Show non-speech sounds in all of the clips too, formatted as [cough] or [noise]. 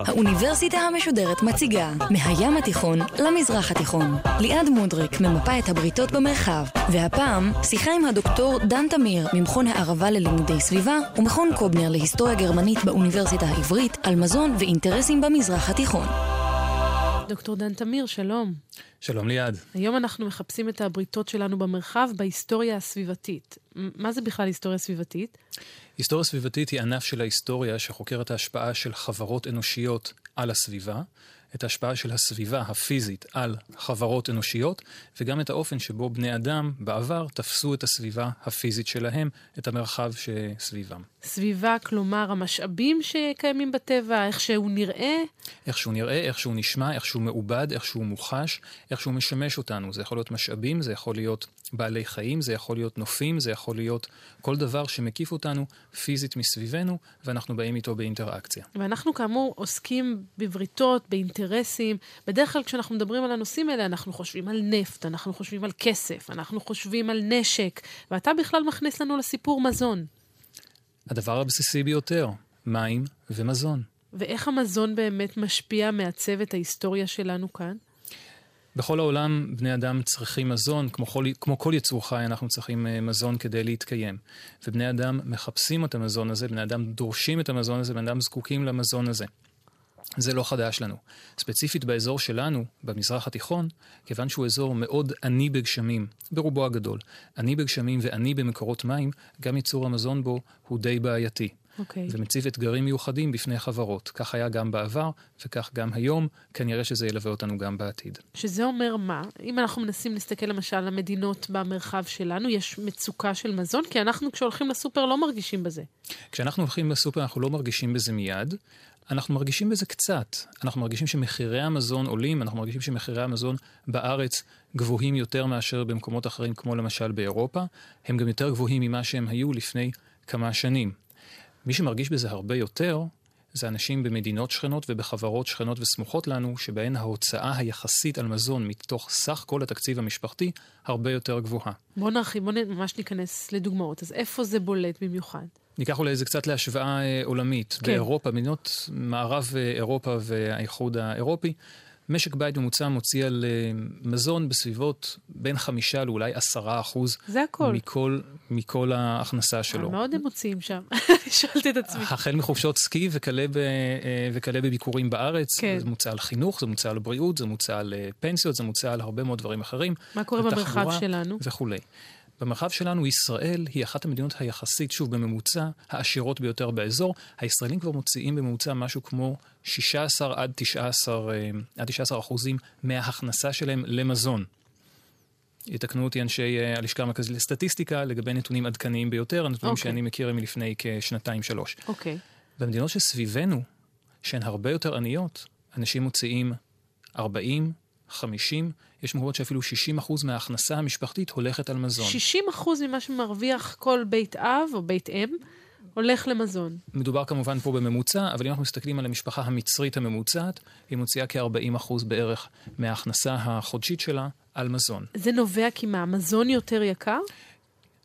האוניברסיטה המשודרת מציגה מהים התיכון למזרח התיכון. ליעד מודריק ממפה את הבריתות במרחב, והפעם שיחה עם הדוקטור דן תמיר ממכון הערבה ללימודי סביבה ומכון קובנר להיסטוריה גרמנית באוניברסיטה העברית על מזון ואינטרסים במזרח התיכון. דוקטור דן תמיר, שלום. שלום ליעד. היום אנחנו מחפשים את הבריתות שלנו במרחב בהיסטוריה הסביבתית. מה זה בכלל היסטוריה סביבתית? היסטוריה סביבתית היא ענף של ההיסטוריה שחוקר את ההשפעה של חברות אנושיות על הסביבה, את ההשפעה של הסביבה הפיזית על חברות אנושיות, וגם את האופן שבו בני אדם בעבר תפסו את הסביבה הפיזית שלהם, את המרחב שסביבם. סביבה, כלומר המשאבים שקיימים בטבע, איך שהוא נראה? איך שהוא נראה, איך שהוא נשמע, איך שהוא מעובד, איך שהוא מוחש, איך שהוא משמש אותנו. זה יכול להיות משאבים, זה יכול להיות בעלי חיים, זה יכול להיות נופים, זה יכול להיות כל דבר שמקיף אותנו פיזית מסביבנו, ואנחנו באים איתו באינטראקציה. ואנחנו כאמור עוסקים בבריתות, באינטרסים. בדרך כלל כשאנחנו מדברים על הנושאים האלה, אנחנו חושבים על נפט, אנחנו חושבים על כסף, אנחנו חושבים על נשק, ואתה בכלל מכניס לנו לסיפור מזון. הדבר הבסיסי ביותר, מים ומזון. ואיך המזון באמת משפיע, מעצב את ההיסטוריה שלנו כאן? בכל העולם בני אדם צריכים מזון, כמו, כל, כמו כל יצור חי אנחנו צריכים uh, מזון כדי להתקיים. ובני אדם מחפשים את המזון הזה, בני אדם דורשים את המזון הזה, בני אדם זקוקים למזון הזה. זה לא חדש לנו. ספציפית באזור שלנו, במזרח התיכון, כיוון שהוא אזור מאוד עני בגשמים, ברובו הגדול, עני בגשמים ועני במקורות מים, גם ייצור המזון בו הוא די בעייתי. Okay. אוקיי. ומציב אתגרים מיוחדים בפני חברות. כך היה גם בעבר, וכך גם היום, כנראה שזה ילווה אותנו גם בעתיד. שזה אומר מה? אם אנחנו מנסים להסתכל למשל על המדינות במרחב שלנו, יש מצוקה של מזון? כי אנחנו כשהולכים לסופר לא מרגישים בזה. כשאנחנו הולכים לסופר אנחנו לא מרגישים בזה מיד, אנחנו מרגישים בזה קצת. אנחנו מרגישים שמחירי המזון עולים, אנחנו מרגישים שמחירי המזון בארץ גבוהים יותר מאשר במקומות אחרים, כמו למשל באירופה. הם גם יותר גבוהים ממה שהם היו לפני כמה שנים. מי שמרגיש בזה הרבה יותר, זה אנשים במדינות שכנות ובחברות שכנות וסמוכות לנו, שבהן ההוצאה היחסית על מזון מתוך סך כל התקציב המשפחתי הרבה יותר גבוהה. בוא נרחיב, בוא ממש ניכנס לדוגמאות. אז איפה זה בולט במיוחד? ניקח אולי איזה קצת להשוואה אה, עולמית. כן. באירופה, מדינות מערב אה, אירופה והאיחוד האירופי, משק בית ממוצע מוציא על uh, מזון בסביבות בין חמישה לאולי עשרה אחוז. זה הכל. מכל, מכל ההכנסה שלו. מה עוד הם מוציאים שם? [laughs] שאלתי את עצמי. החל מחופשות סקי וכלה, ב, וכלה בביקורים בארץ. כן. זה מוצע על חינוך, זה מוצע על בריאות, זה מוצע על פנסיות, זה מוצע על הרבה מאוד דברים אחרים. מה קורה במרחב שלנו? וכולי. במרחב שלנו ישראל היא אחת המדינות היחסית, שוב, בממוצע, העשירות ביותר באזור. הישראלים כבר מוציאים בממוצע משהו כמו 16 עד 19, אה, עד 19 אחוזים מההכנסה שלהם למזון. יתקנו אותי אנשי אה, הלשכה המרכזית לסטטיסטיקה לגבי נתונים עדכניים ביותר, הנתונים okay. אוקיי. שאני מכיר הם מלפני כשנתיים-שלוש. אוקיי. Okay. במדינות שסביבנו, שהן הרבה יותר עניות, אנשים מוציאים 40, 50, יש מקומות שאפילו 60% אחוז מההכנסה המשפחתית הולכת על מזון. 60% אחוז ממה שמרוויח כל בית אב או בית אם הולך למזון. מדובר כמובן פה בממוצע, אבל אם אנחנו מסתכלים על המשפחה המצרית הממוצעת, היא מוציאה כ-40% אחוז בערך מההכנסה החודשית שלה על מזון. זה נובע כי מה, המזון יותר יקר?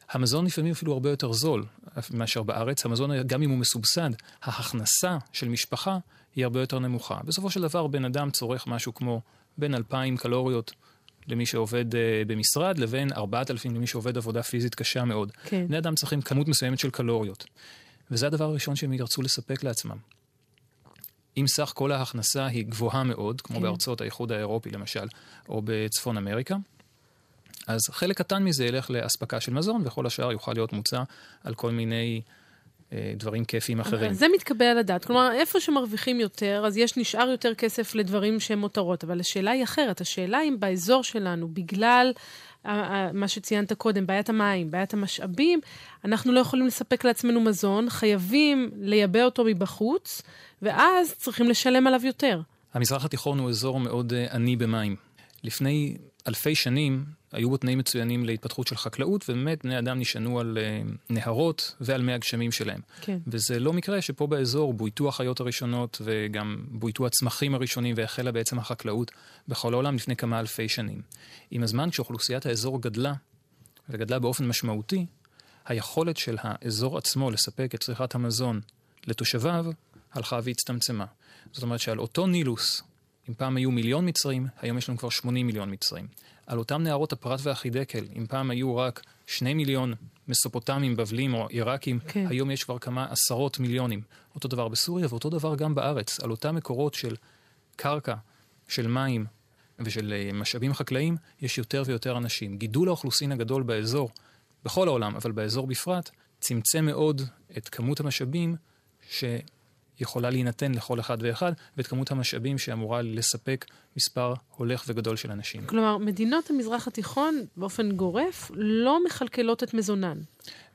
המזון לפעמים אפילו הרבה יותר זול מאשר בארץ. המזון, גם אם הוא מסובסד, ההכנסה של משפחה היא הרבה יותר נמוכה. בסופו של דבר, בן אדם צורך משהו כמו בין 2,000 קלוריות למי שעובד uh, במשרד, לבין 4,000 למי שעובד עבודה פיזית קשה מאוד. כן. בני אדם צריכים כמות מסוימת של קלוריות. וזה הדבר הראשון שהם ירצו לספק לעצמם. אם סך כל ההכנסה היא גבוהה מאוד, כמו כן. בארצות האיחוד האירופי למשל, או בצפון אמריקה, אז חלק קטן מזה ילך לאספקה של מזון, וכל השאר יוכל להיות מוצע על כל מיני דברים כיפיים אחרים. זה מתקבל על הדעת. כלומר, איפה שמרוויחים יותר, אז יש נשאר יותר כסף לדברים שהם מותרות. אבל השאלה היא אחרת. השאלה אם באזור שלנו, בגלל מה שציינת קודם, בעיית המים, בעיית המשאבים, אנחנו לא יכולים לספק לעצמנו מזון, חייבים לייבא אותו מבחוץ, ואז צריכים לשלם עליו יותר. המזרח התיכון הוא אזור מאוד אה, עני במים. לפני אלפי שנים היו בו תנאים מצוינים להתפתחות של חקלאות, ובאמת בני אדם נשענו על uh, נהרות ועל מי הגשמים שלהם. כן. וזה לא מקרה שפה באזור בויתו החיות הראשונות וגם בויתו הצמחים הראשונים והחלה בעצם החקלאות בכל העולם לפני כמה אלפי שנים. עם הזמן, כשאוכלוסיית האזור גדלה, וגדלה באופן משמעותי, היכולת של האזור עצמו לספק את צריכת המזון לתושביו הלכה והצטמצמה. זאת אומרת שעל אותו נילוס, אם פעם היו מיליון מצרים, היום יש לנו כבר 80 מיליון מצרים. על אותם נהרות הפרת והחידקל, אם פעם היו רק 2 מיליון מסופוטמים, בבלים או עיראקים, כן. היום יש כבר כמה עשרות מיליונים. אותו דבר בסוריה ואותו דבר גם בארץ. על אותם מקורות של קרקע, של מים ושל אה, משאבים חקלאיים, יש יותר ויותר אנשים. גידול האוכלוסין הגדול באזור, בכל העולם, אבל באזור בפרט, צמצם מאוד את כמות המשאבים ש... יכולה להינתן לכל אחד ואחד, ואת כמות המשאבים שאמורה לספק מספר הולך וגדול של אנשים. כלומר, מדינות המזרח התיכון באופן גורף לא מכלכלות את מזונן.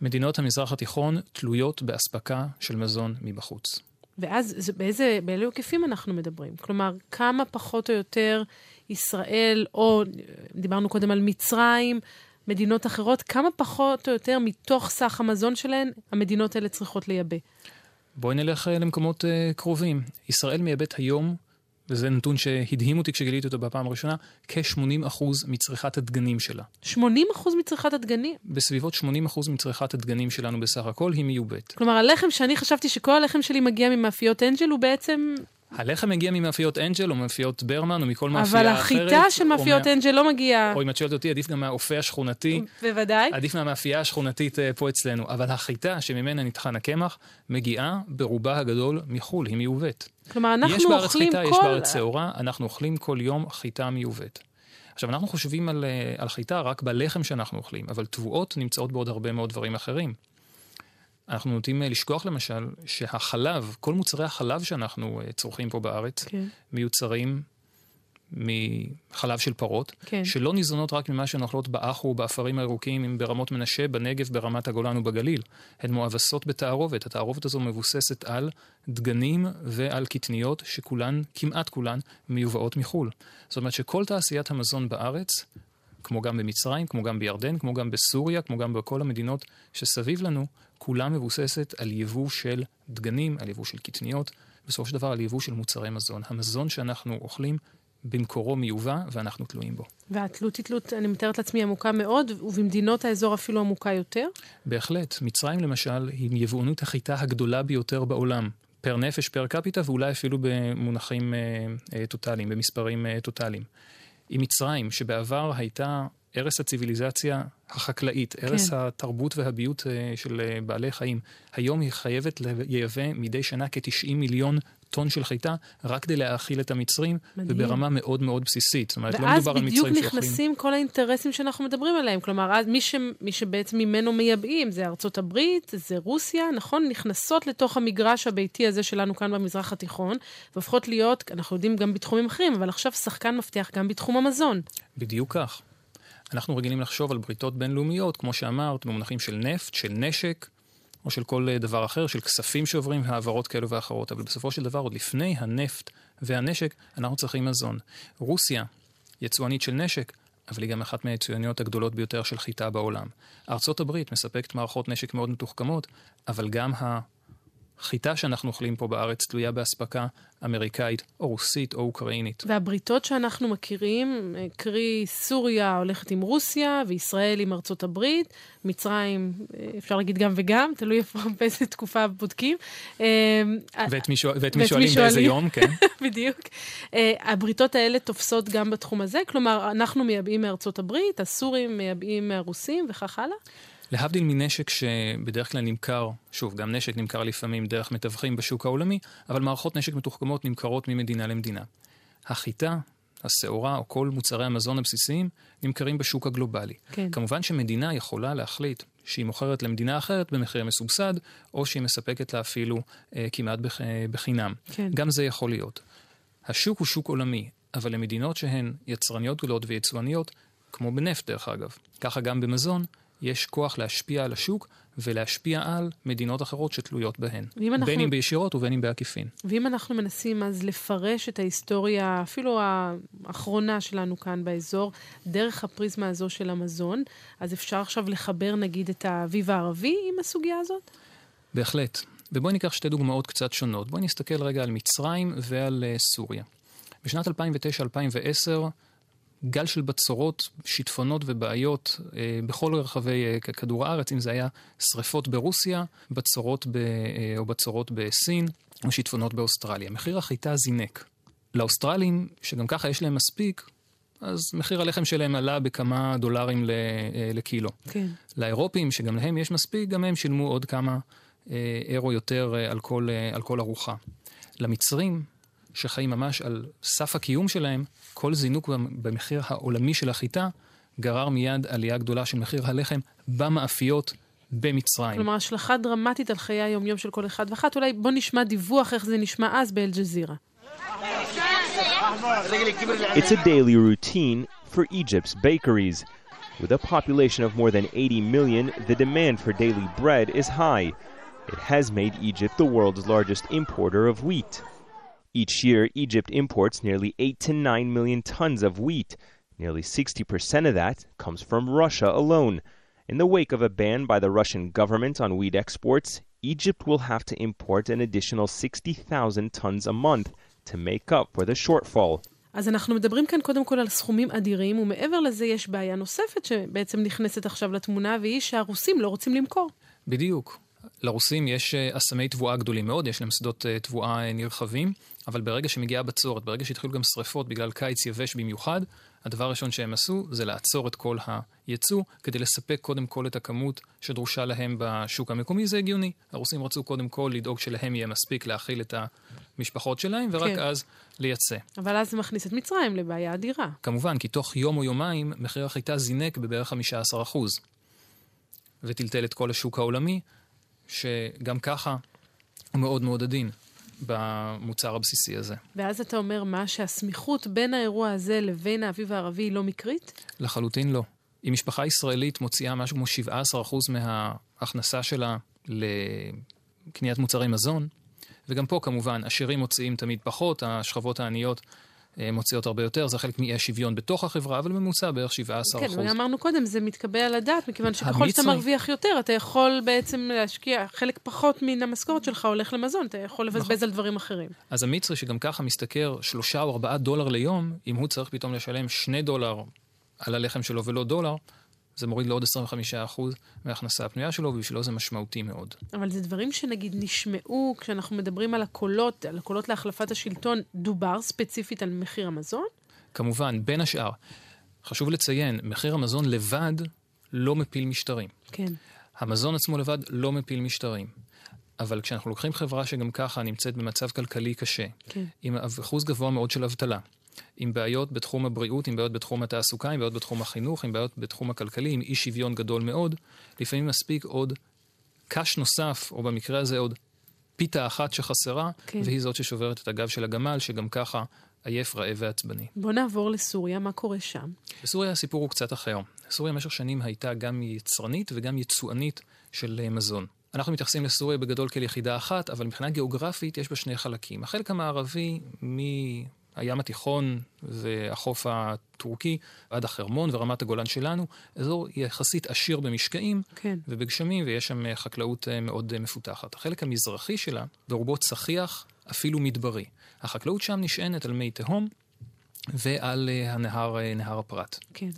מדינות המזרח התיכון תלויות באספקה של מזון מבחוץ. ואז זה, באיזה, באילו היקפים אנחנו מדברים? כלומר, כמה פחות או יותר ישראל, או דיברנו קודם על מצרים, מדינות אחרות, כמה פחות או יותר מתוך סך המזון שלהן המדינות האלה צריכות לייבא? בואי נלך אה, למקומות uh, קרובים. ישראל מייבאת היום, וזה נתון שהדהים אותי כשגיליתי אותו בפעם הראשונה, כ-80% מצריכת הדגנים שלה. 80% מצריכת הדגנים? בסביבות 80% מצריכת הדגנים שלנו בסך הכל היא מיובאת. כלומר, הלחם שאני חשבתי שכל הלחם שלי מגיע ממאפיות אנג'ל הוא בעצם... הלחם מגיע ממאפיות אנג'ל או מאפיות ברמן או מכל מאפייה אחרת. אבל החיטה של מאפיות מה... אנג'ל לא מגיעה. או אם את שואלת אותי, עדיף גם מהאופה השכונתי. בוודאי. עדיף מהמאפייה השכונתית אה, פה אצלנו. אבל החיטה שממנה נטחן הקמח, מגיעה ברובה הגדול מחו"ל, היא מיובאת. כלומר, אנחנו אוכלים כל... יש בארץ חיטה, יש בארץ שעורה, אנחנו אוכלים כל יום חיטה מיובאת. עכשיו, אנחנו חושבים על, אה, על חיטה רק בלחם שאנחנו אוכלים, אבל תבואות נמצאות בעוד הרבה מאוד דברים אחרים. אנחנו נוטים אה, לשכוח למשל שהחלב, כל מוצרי החלב שאנחנו אה, צורכים פה בארץ, כן. מיוצרים מחלב של פרות, כן. שלא ניזונות רק ממה שהן אוכלות באחו, באפרים הירוקים, אם ברמות מנשה, בנגב, ברמת הגולן ובגליל. הן מואבסות בתערובת. התערובת הזו מבוססת על דגנים ועל קטניות, שכולן, כמעט כולן, מיובאות מחו"ל. זאת אומרת שכל תעשיית המזון בארץ, כמו גם במצרים, כמו גם בירדן, כמו גם בסוריה, כמו גם בכל המדינות שסביב לנו, כולה מבוססת על יבוא של דגנים, על יבוא של קטניות, בסופו של דבר על יבוא של מוצרי מזון. המזון שאנחנו אוכלים במקורו מיובא ואנחנו תלויים בו. והתלות היא תלות, אני מתארת לעצמי, עמוקה מאוד, ובמדינות האזור אפילו עמוקה יותר? בהחלט. מצרים למשל היא יבואנות החיטה הגדולה ביותר בעולם. פר נפש, פר קפיטה, ואולי אפילו במונחים אה, אה, טוטאליים, במספרים אה, טוטאליים. עם מצרים, שבעבר הייתה ערש הציוויליזציה החקלאית, ערש כן. התרבות והביות אה, של אה, בעלי חיים. היום היא חייבת לייבא מדי שנה כ-90 מיליון טון של חיטה, רק כדי להאכיל את המצרים, מדהים. וברמה מאוד מאוד בסיסית. זאת אומרת, לא מדובר על מצרים שאוכלים... ואז בדיוק נכנסים כל האינטרסים שאנחנו מדברים עליהם. כלומר, אז מי, ש... מי שבעצם ממנו מייבאים, זה ארצות הברית, זה רוסיה, נכון? נכנסות לתוך המגרש הביתי הזה שלנו כאן במזרח התיכון, והופכות להיות, אנחנו יודעים גם בתחומים אחרים, אבל עכשיו שחקן מבטיח גם בתחום המזון. בדיוק כך. אנחנו רגילים לחשוב על בריתות בינלאומיות, כמו שאמרת, במונחים של נפט, של נשק, או של כל אה, דבר אחר, של כספים שעוברים והעברות כאלו ואחרות. אבל בסופו של דבר, עוד לפני הנפט והנשק, אנחנו צריכים מזון. רוסיה, יצואנית של נשק, אבל היא גם אחת מהיצואניות הגדולות ביותר של חיטה בעולם. ארצות הברית מספקת מערכות נשק מאוד מתוחכמות, אבל גם החיטה שאנחנו אוכלים פה בארץ תלויה באספקה אמריקאית, או רוסית, או אוקראינית. והבריתות שאנחנו מכירים, קרי סוריה הולכת עם רוסיה, וישראל עם ארצות הברית, מצרים, אפשר להגיד גם וגם, תלוי איפה, [laughs] באיזה תקופה בודקים. אה, ואת מי, ואת מי שואלים באיזה יום, כן. [laughs] בדיוק. אה, הבריתות האלה תופסות גם בתחום הזה, כלומר, אנחנו מייבאים מארצות הברית, הסורים מייבאים מהרוסים וכך הלאה. להבדיל מנשק שבדרך כלל נמכר, שוב, גם נשק נמכר לפעמים דרך מתווכים בשוק העולמי, אבל מערכות נשק מתוחכמות נמכרות ממדינה למדינה. החיטה, השעורה או כל מוצרי המזון הבסיסיים נמכרים בשוק הגלובלי. כן. כמובן שמדינה יכולה להחליט שהיא מוכרת למדינה אחרת במחיר מסובסד, או שהיא מספקת לה אפילו אה, כמעט בח, אה, בחינם. כן. גם זה יכול להיות. השוק הוא שוק עולמי, אבל למדינות שהן יצרניות גדולות ויצואניות, כמו בנפט דרך אגב, ככה גם במזון, יש כוח להשפיע על השוק ולהשפיע על מדינות אחרות שתלויות בהן. אנחנו... בין אם בישירות ובין אם בעקיפין. ואם אנחנו מנסים אז לפרש את ההיסטוריה, אפילו האחרונה שלנו כאן באזור, דרך הפריזמה הזו של המזון, אז אפשר עכשיו לחבר נגיד את האביב הערבי עם הסוגיה הזאת? בהחלט. ובואי ניקח שתי דוגמאות קצת שונות. בואי נסתכל רגע על מצרים ועל uh, סוריה. בשנת 2009-2010, גל של בצורות, שיטפונות ובעיות אה, בכל רחבי אה, כדור הארץ, אם זה היה שריפות ברוסיה, בצורות ב, אה, או בצורות בסין, או שיטפונות באוסטרליה. מחיר החיטה זינק. לאוסטרלים, שגם ככה יש להם מספיק, אז מחיר הלחם שלהם עלה בכמה דולרים אה, לקילו. כן. לאירופים, שגם להם יש מספיק, גם הם שילמו עוד כמה אה, אירו יותר אה, על כל, על כל ארוחה. למצרים, שחיים ממש על סף הקיום שלהם, כל זינוק במחיר העולמי של החיטה גרר מיד עלייה גדולה של מחיר הלחם במאפיות במצרים. כלומר, השלכה דרמטית על חיי היום-יום של כל אחד ואחת. אולי בוא נשמע דיווח איך זה נשמע אז באל-ג'זירה. It's a daily routine for Egypt's bakeries. With a population of more than 80 million, the demand for daily bread is high. It has made Egypt the world's largest importer of wheat. Each year, Egypt imports nearly 8 to 9 million tons of wheat. Nearly 60% of that comes from Russia alone. In the wake of a ban by the Russian government on wheat exports, Egypt will have to import an additional 60,000 tons a month to make up for the shortfall. אז אנחנו מדברים כאן קודם כל על סכומים אדירים, ומעבר לזה יש בעיה נוספת שבעצם נכנסת עכשיו לתמונה, והיא שהרוסים לא רוצים למכור. בדיוק. לרוסים יש אה, אסמי תבואה גדולים מאוד, יש להם שדות אה, תבואה אה, נרחבים, אבל ברגע שמגיעה בצורת, ברגע שהתחילו גם שריפות בגלל קיץ יבש במיוחד, הדבר הראשון שהם עשו זה לעצור את כל הייצוא, כדי לספק קודם כל את הכמות שדרושה להם בשוק המקומי. זה הגיוני. הרוסים רצו קודם כל לדאוג שלהם יהיה מספיק להאכיל את המשפחות שלהם, ורק כן. אז לייצא. אבל אז זה מכניס את מצרים לבעיה אדירה. כמובן, כי תוך יום או יומיים מחיר החיטה זינק בבערך 15%, וטלטל את כל השוק העולמי, שגם ככה הוא מאוד מאוד עדין במוצר הבסיסי הזה. ואז אתה אומר מה, שהסמיכות בין האירוע הזה לבין האביב הערבי היא לא מקרית? לחלוטין לא. אם משפחה ישראלית מוציאה משהו כמו 17% מההכנסה שלה לקניית מוצרי מזון, וגם פה כמובן, עשירים מוציאים תמיד פחות, השכבות העניות מוציאות הרבה יותר, זה חלק מאי השוויון בתוך החברה, אבל ממוצע בערך 17 כן, ואמרנו קודם, זה מתקבל על הדעת, מכיוון שככל שאתה מרוויח יותר, אתה יכול בעצם להשקיע, חלק פחות מן המשכורת שלך הולך למזון, אתה יכול לבזבז נכון. על דברים אחרים. אז המצרי, שגם ככה משתכר 3 או 4 דולר ליום, אם הוא צריך פתאום לשלם 2 דולר על הלחם שלו ולא דולר, זה מוריד לעוד 25% מההכנסה הפנויה שלו, ובשבילו זה משמעותי מאוד. אבל זה דברים שנגיד נשמעו כשאנחנו מדברים על הקולות, על הקולות להחלפת השלטון, דובר ספציפית על מחיר המזון? כמובן, בין השאר. חשוב לציין, מחיר המזון לבד לא מפיל משטרים. כן. המזון עצמו לבד לא מפיל משטרים. אבל כשאנחנו לוקחים חברה שגם ככה נמצאת במצב כלכלי קשה, כן. עם אחוז גבוה מאוד של אבטלה, עם בעיות בתחום הבריאות, עם בעיות בתחום התעסוקה, עם בעיות בתחום החינוך, עם בעיות בתחום הכלכלי, עם אי שוויון גדול מאוד. לפעמים מספיק עוד קש נוסף, או במקרה הזה עוד פיתה אחת שחסרה, כן. והיא זאת ששוברת את הגב של הגמל, שגם ככה עייף, רעב ועצבני. בוא נעבור לסוריה, מה קורה שם? בסוריה הסיפור הוא קצת אחר. סוריה במשך שנים הייתה גם יצרנית וגם יצואנית של אה, מזון. אנחנו מתייחסים לסוריה בגדול כאל יחידה אחת, אבל מבחינה גיאוגרפית יש בה שני חלקים. החלק המערבי, הים התיכון והחוף הטורקי עד החרמון ורמת הגולן שלנו, אזור יחסית עשיר במשקעים כן. ובגשמים, ויש שם חקלאות אה, מאוד אה, מפותחת. החלק המזרחי שלה, ברובו צחיח, אפילו מדברי. החקלאות שם נשענת על מי תהום ועל אה, הנהר, נהר הפרת. כן.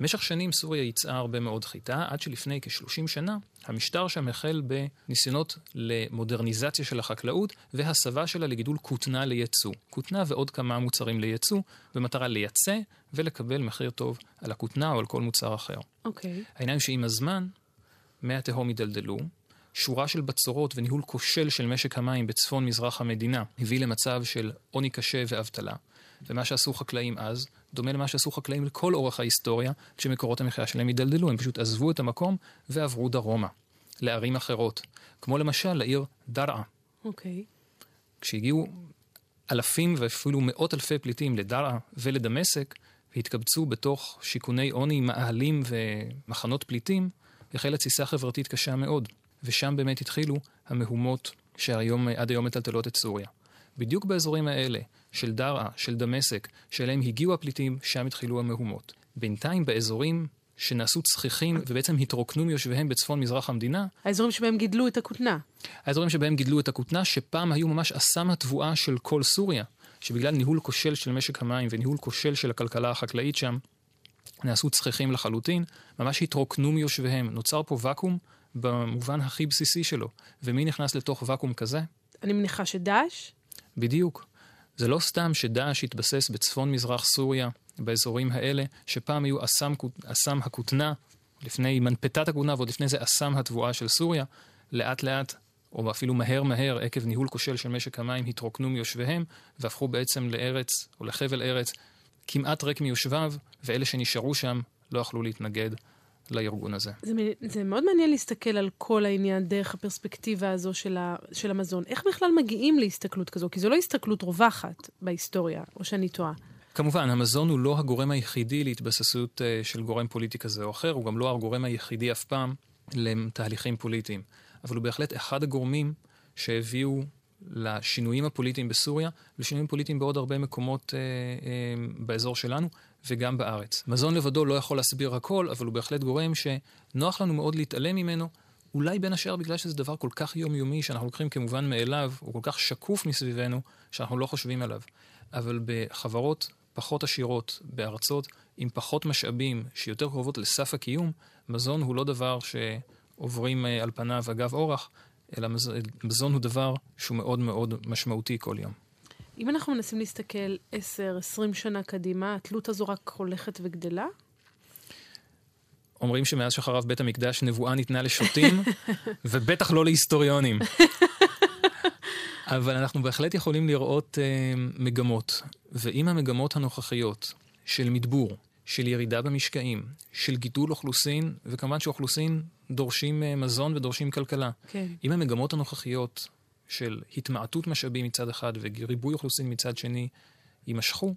במשך שנים סוריה ייצאה הרבה מאוד חיטה, עד שלפני כ-30 שנה המשטר שם החל בניסיונות למודרניזציה של החקלאות והסבה שלה לגידול כותנה לייצוא. כותנה ועוד כמה מוצרים לייצוא, במטרה לייצא ולקבל מחיר טוב על הכותנה או על כל מוצר אחר. אוקיי. Okay. העניין שעם הזמן, מי התהום הידלדלו, שורה של בצורות וניהול כושל של משק המים בצפון מזרח המדינה הביא למצב של עוני קשה ואבטלה. ומה שעשו חקלאים אז, דומה למה שעשו חקלאים לכל אורך ההיסטוריה, כשמקורות המחיה שלהם הידלדלו. הם פשוט עזבו את המקום ועברו דרומה, לערים אחרות. כמו למשל לעיר דרעה. אוקיי. Okay. כשהגיעו אלפים ואפילו מאות אלפי פליטים לדרעה ולדמשק, והתקבצו בתוך שיכוני עוני, מאהלים ומחנות פליטים, החלה תסיסה חברתית קשה מאוד, ושם באמת התחילו המהומות שהיום, עד היום מטלטלות את סוריה. בדיוק באזורים האלה, של דרעה, של דמשק, שאליהם הגיעו הפליטים, שם התחילו המהומות. בינתיים באזורים שנעשו צחיחים ובעצם התרוקנו מיושביהם בצפון מזרח המדינה. האזורים שבהם גידלו את הכותנה. האזורים שבהם גידלו את הכותנה, שפעם היו ממש אסם התבואה של כל סוריה, שבגלל ניהול כושל של משק המים וניהול כושל של הכלכלה החקלאית שם, נעשו צחיחים לחלוטין, ממש התרוקנו מיושביהם. נוצר פה ואקום במובן הכי בסיסי שלו. ומי נכנס לתוך ואקום כזה? אני מניחה שדאעש? בדיוק. זה לא סתם שדאעש התבסס בצפון מזרח סוריה, באזורים האלה, שפעם היו אסם, אסם הכותנה, לפני מנפתת הכותנה ועוד לפני זה אסם התבואה של סוריה, לאט לאט, או אפילו מהר מהר, עקב ניהול כושל של משק המים, התרוקנו מיושביהם, והפכו בעצם לארץ, או לחבל ארץ, כמעט ריק מיושביו, ואלה שנשארו שם לא יכלו להתנגד לארגון הזה. זה, זה מאוד מעניין להסתכל על כל העניין דרך הפרספקטיבה הזו של, ה, של המזון. איך בכלל מגיעים להסתכלות כזו? כי זו לא הסתכלות רווחת בהיסטוריה, או שאני טועה. כמובן, המזון הוא לא הגורם היחידי להתבססות uh, של גורם פוליטי כזה או אחר, הוא גם לא הגורם היחידי אף פעם לתהליכים פוליטיים. אבל הוא בהחלט אחד הגורמים שהביאו לשינויים הפוליטיים בסוריה ולשינויים פוליטיים בעוד הרבה מקומות אה, אה, באזור שלנו וגם בארץ. מזון לבדו לא יכול להסביר הכל, אבל הוא בהחלט גורם שנוח לנו מאוד להתעלם ממנו, אולי בין השאר בגלל שזה דבר כל כך יומיומי שאנחנו לוקחים כמובן מאליו, הוא כל כך שקוף מסביבנו, שאנחנו לא חושבים עליו. אבל בחברות פחות עשירות, בארצות עם פחות משאבים, שיותר קרובות לסף הקיום, מזון הוא לא דבר שעוברים אה, על פניו אגב אורח, אלא מזון הוא דבר שהוא מאוד מאוד משמעותי כל יום. אם אנחנו מנסים להסתכל 10-20 שנה קדימה, התלות הזו רק הולכת וגדלה? אומרים שמאז שחרב בית המקדש נבואה ניתנה לשוטים, [laughs] ובטח לא להיסטוריונים. אבל אנחנו בהחלט יכולים לראות uh, מגמות, ואם המגמות הנוכחיות של מדבור, של ירידה במשקעים, של גידול אוכלוסין, וכמובן שאוכלוסין דורשים uh, מזון ודורשים כלכלה. כן. אם המגמות הנוכחיות של התמעטות משאבים מצד אחד וריבוי אוכלוסין מצד שני יימשכו,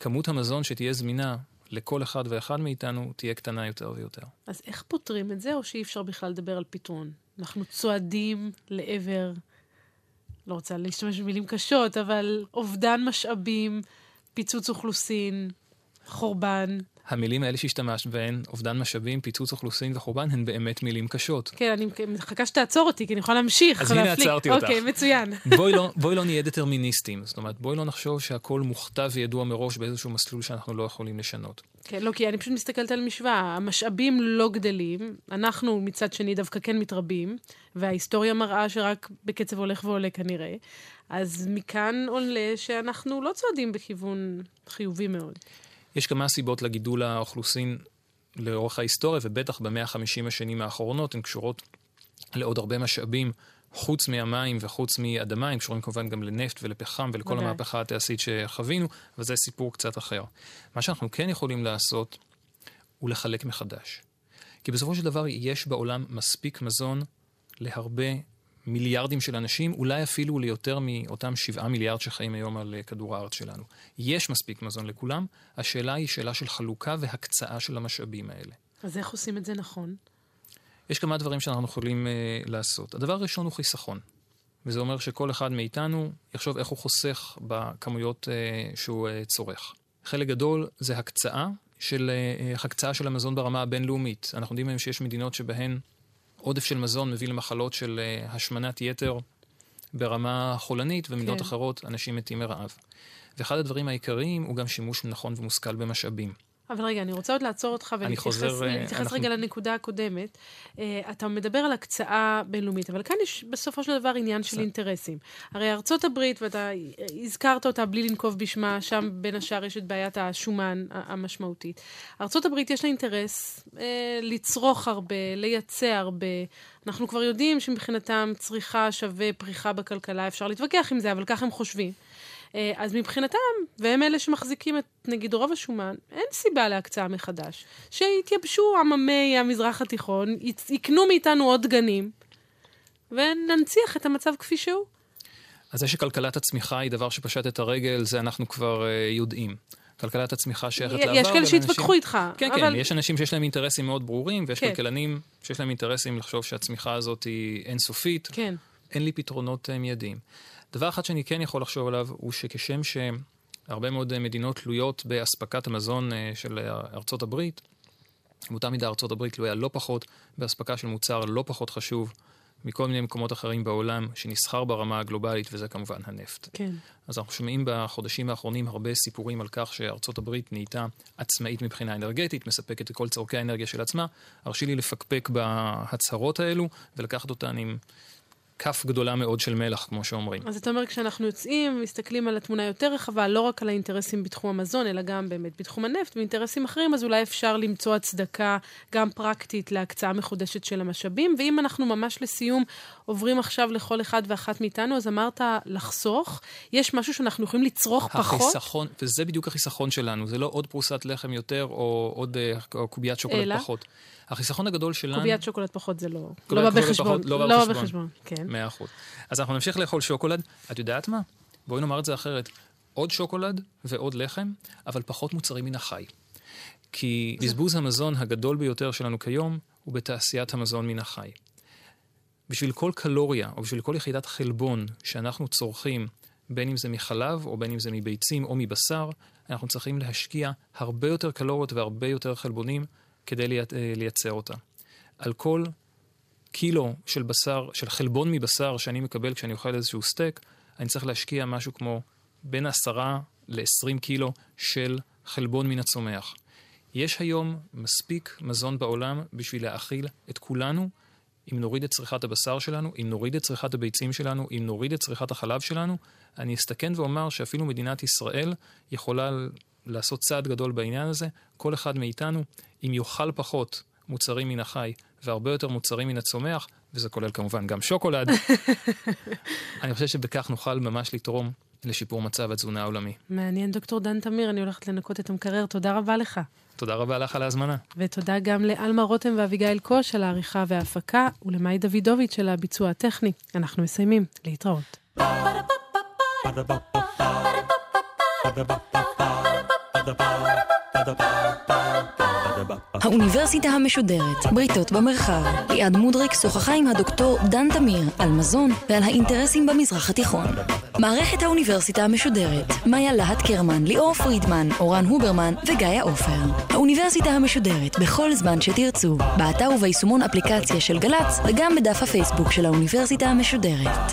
כמות המזון שתהיה זמינה לכל אחד ואחד מאיתנו תהיה קטנה יותר ויותר. אז איך פותרים את זה, או שאי אפשר בכלל לדבר על פתרון? אנחנו צועדים לעבר לא רוצה להשתמש במילים קשות, אבל אובדן משאבים, פיצוץ אוכלוסין, חורבן. המילים האלה שהשתמשת בהן, אובדן משאבים, פיצוץ אוכלוסין וחורבן, הן באמת מילים קשות. כן, אני מחכה שתעצור אותי, כי אני יכולה להמשיך. אז הנה עצרתי אותך. אוקיי, מצוין. בואי לא, [laughs] בואי לא נהיה דטרמיניסטים. זאת אומרת, בואי לא נחשוב שהכל מוכתב וידוע מראש באיזשהו מסלול שאנחנו לא יכולים לשנות. כן, לא, כי אני פשוט מסתכלת על משוואה. המשאבים לא גדלים, אנחנו מצד שני דווקא כן מתרבים, וההיסטוריה מראה שרק בקצב הולך ועולה כנראה. אז מכאן עולה שאנחנו לא צועדים בכיוון חיובי מאוד. יש כמה סיבות לגידול האוכלוסין לאורך ההיסטוריה, ובטח במאה ה-50 השנים האחרונות, הן קשורות לעוד הרבה משאבים, חוץ מהמים וחוץ מאדמה, הם קשורים כמובן גם לנפט ולפחם ולכל okay. המהפכה התעשית שחווינו, וזה סיפור קצת אחר. מה שאנחנו כן יכולים לעשות, הוא לחלק מחדש. כי בסופו של דבר יש בעולם מספיק מזון להרבה מיליארדים של אנשים, אולי אפילו ליותר מאותם שבעה מיליארד שחיים היום על אה, כדור הארץ שלנו. יש מספיק מזון לכולם, השאלה היא שאלה של חלוקה והקצאה של המשאבים האלה. אז איך עושים את זה נכון? יש כמה דברים שאנחנו יכולים uh, לעשות. הדבר הראשון הוא חיסכון. וזה אומר שכל אחד מאיתנו יחשוב איך הוא חוסך בכמויות uh, שהוא uh, צורך. חלק גדול זה הקצאה של, uh, הקצאה של המזון ברמה הבינלאומית. אנחנו יודעים היום שיש מדינות שבהן עודף של מזון מביא למחלות של uh, השמנת יתר ברמה חולנית, ובמדינות כן. אחרות אנשים מתים מרעב. ואחד הדברים העיקריים הוא גם שימוש נכון ומושכל במשאבים. אבל רגע, אני רוצה עוד לעצור אותך ולהתייחס אה. רגע לנקודה הקודמת. Uh, אתה מדבר על הקצאה בינלאומית, אבל כאן יש בסופו של דבר עניין של אינטרסים. הרי ארצות הברית, ואתה הזכרת אותה בלי לנקוב בשמה, שם בין השאר יש את בעיית השומן המשמעותית. ארצות הברית יש לה אינטרס uh, לצרוך הרבה, לייצא הרבה. אנחנו כבר יודעים שמבחינתם צריכה שווה פריחה בכלכלה, אפשר להתווכח עם זה, אבל ככה הם חושבים. אה, אז מבחינתם, והם אלה שמחזיקים את, נגיד, רוב השומן, אין סיבה להקצאה מחדש. שיתייבשו עממי המזרח התיכון, יקנו מאיתנו עוד גנים, וננציח את המצב כפי שהוא. אז זה שכלכלת הצמיחה היא דבר שפשט את הרגל, זה אנחנו כבר uh, יודעים. כלכלת הצמיחה שייכת לעבר. יש כאלה שיתווכחו איתך. כן, אבל... כן, יש אנשים שיש להם אינטרסים מאוד ברורים, ויש כן. כלכלנים שיש להם אינטרסים לחשוב שהצמיחה הזאת היא אינסופית. כן. אין לי פתרונות אה, מיידיים. דבר אחד שאני כן יכול לחשוב עליו, הוא שכשם שהרבה מאוד מדינות תלויות באספקת המזון של ארצות הברית, באותה מידה ארצות הברית תלויה לא פחות באספקה של מוצר לא פחות חשוב מכל מיני מקומות אחרים בעולם שנסחר ברמה הגלובלית, וזה כמובן הנפט. כן. אז אנחנו שומעים בחודשים האחרונים הרבה סיפורים על כך שארצות הברית נהייתה עצמאית מבחינה אנרגטית, מספקת את כל צורכי האנרגיה של עצמה. הרשי לי לפקפק בהצהרות האלו ולקחת אותן עם כף גדולה מאוד של מלח, כמו שאומרים. אז אתה אומר, כשאנחנו יוצאים, מסתכלים על התמונה יותר רחבה, לא רק על האינטרסים בתחום המזון, אלא גם באמת בתחום הנפט ואינטרסים אחרים, אז אולי אפשר למצוא הצדקה גם פרקטית להקצאה מחודשת של המשאבים. ואם אנחנו ממש לסיום עוברים עכשיו לכל אחד ואחת מאיתנו, אז אמרת לחסוך, יש משהו שאנחנו יכולים לצרוך החיסכון, פחות? החיסכון, וזה בדיוק החיסכון שלנו, זה לא עוד פרוסת לחם יותר או עוד אה, או קוביית שוקולד אלא? פחות. החיסכון הגדול שלנו... קוביית שוקולד פחות זה לא... לא בא בחשבון. לא בא לא בחשבון, כן. מאה אחוז. אז אנחנו נמשיך לאכול שוקולד. את יודעת מה? בואי נאמר את זה אחרת. עוד שוקולד ועוד לחם, אבל פחות מוצרים מן החי. כי בזבוז המזון הגדול ביותר שלנו כיום הוא בתעשיית המזון מן החי. בשביל כל קלוריה או בשביל כל יחידת חלבון שאנחנו צורכים, בין אם זה מחלב או בין אם זה מביצים או מבשר, אנחנו צריכים להשקיע הרבה יותר קלוריות והרבה יותר חלבונים כדי אה, לייצר אותה. על כל קילו של בשר, של חלבון מבשר שאני מקבל כשאני אוכל איזשהו סטייק, אני צריך להשקיע משהו כמו בין 10 ל-20 קילו של חלבון מן הצומח. יש היום מספיק מזון בעולם בשביל להאכיל את כולנו, אם נוריד את צריכת הבשר שלנו, אם נוריד את צריכת הביצים שלנו, אם נוריד את צריכת החלב שלנו, אני אסתכן ואומר שאפילו מדינת ישראל יכולה לעשות צעד גדול בעניין הזה. כל אחד מאיתנו, אם יאכל פחות מוצרים מן החי והרבה יותר מוצרים מן הצומח, וזה כולל כמובן גם שוקולד, [laughs] אני חושב שבכך נוכל ממש לתרום לשיפור מצב התזונה העולמי. מעניין, דוקטור דן תמיר, אני הולכת לנקות את המקרר, תודה רבה לך. תודה רבה לך על ההזמנה. ותודה גם לאלמה רותם ואביגיל קוש על העריכה וההפקה, ולמאי דוידוביץ' של הביצוע הטכני. אנחנו מסיימים. להתראות. Ba-da-ba-ba-ba האוניברסיטה המשודרת, בריתות במרחב. ליעד מודריק שוחחה עם הדוקטור דן תמיר על מזון ועל האינטרסים במזרח התיכון. מערכת האוניברסיטה המשודרת, מאיה להט קרמן, ליאור פרידמן, אורן הוברמן וגיא עופר. האוניברסיטה המשודרת, בכל זמן שתרצו, באתר וביישומון אפליקציה של גל"צ וגם בדף הפייסבוק של האוניברסיטה המשודרת.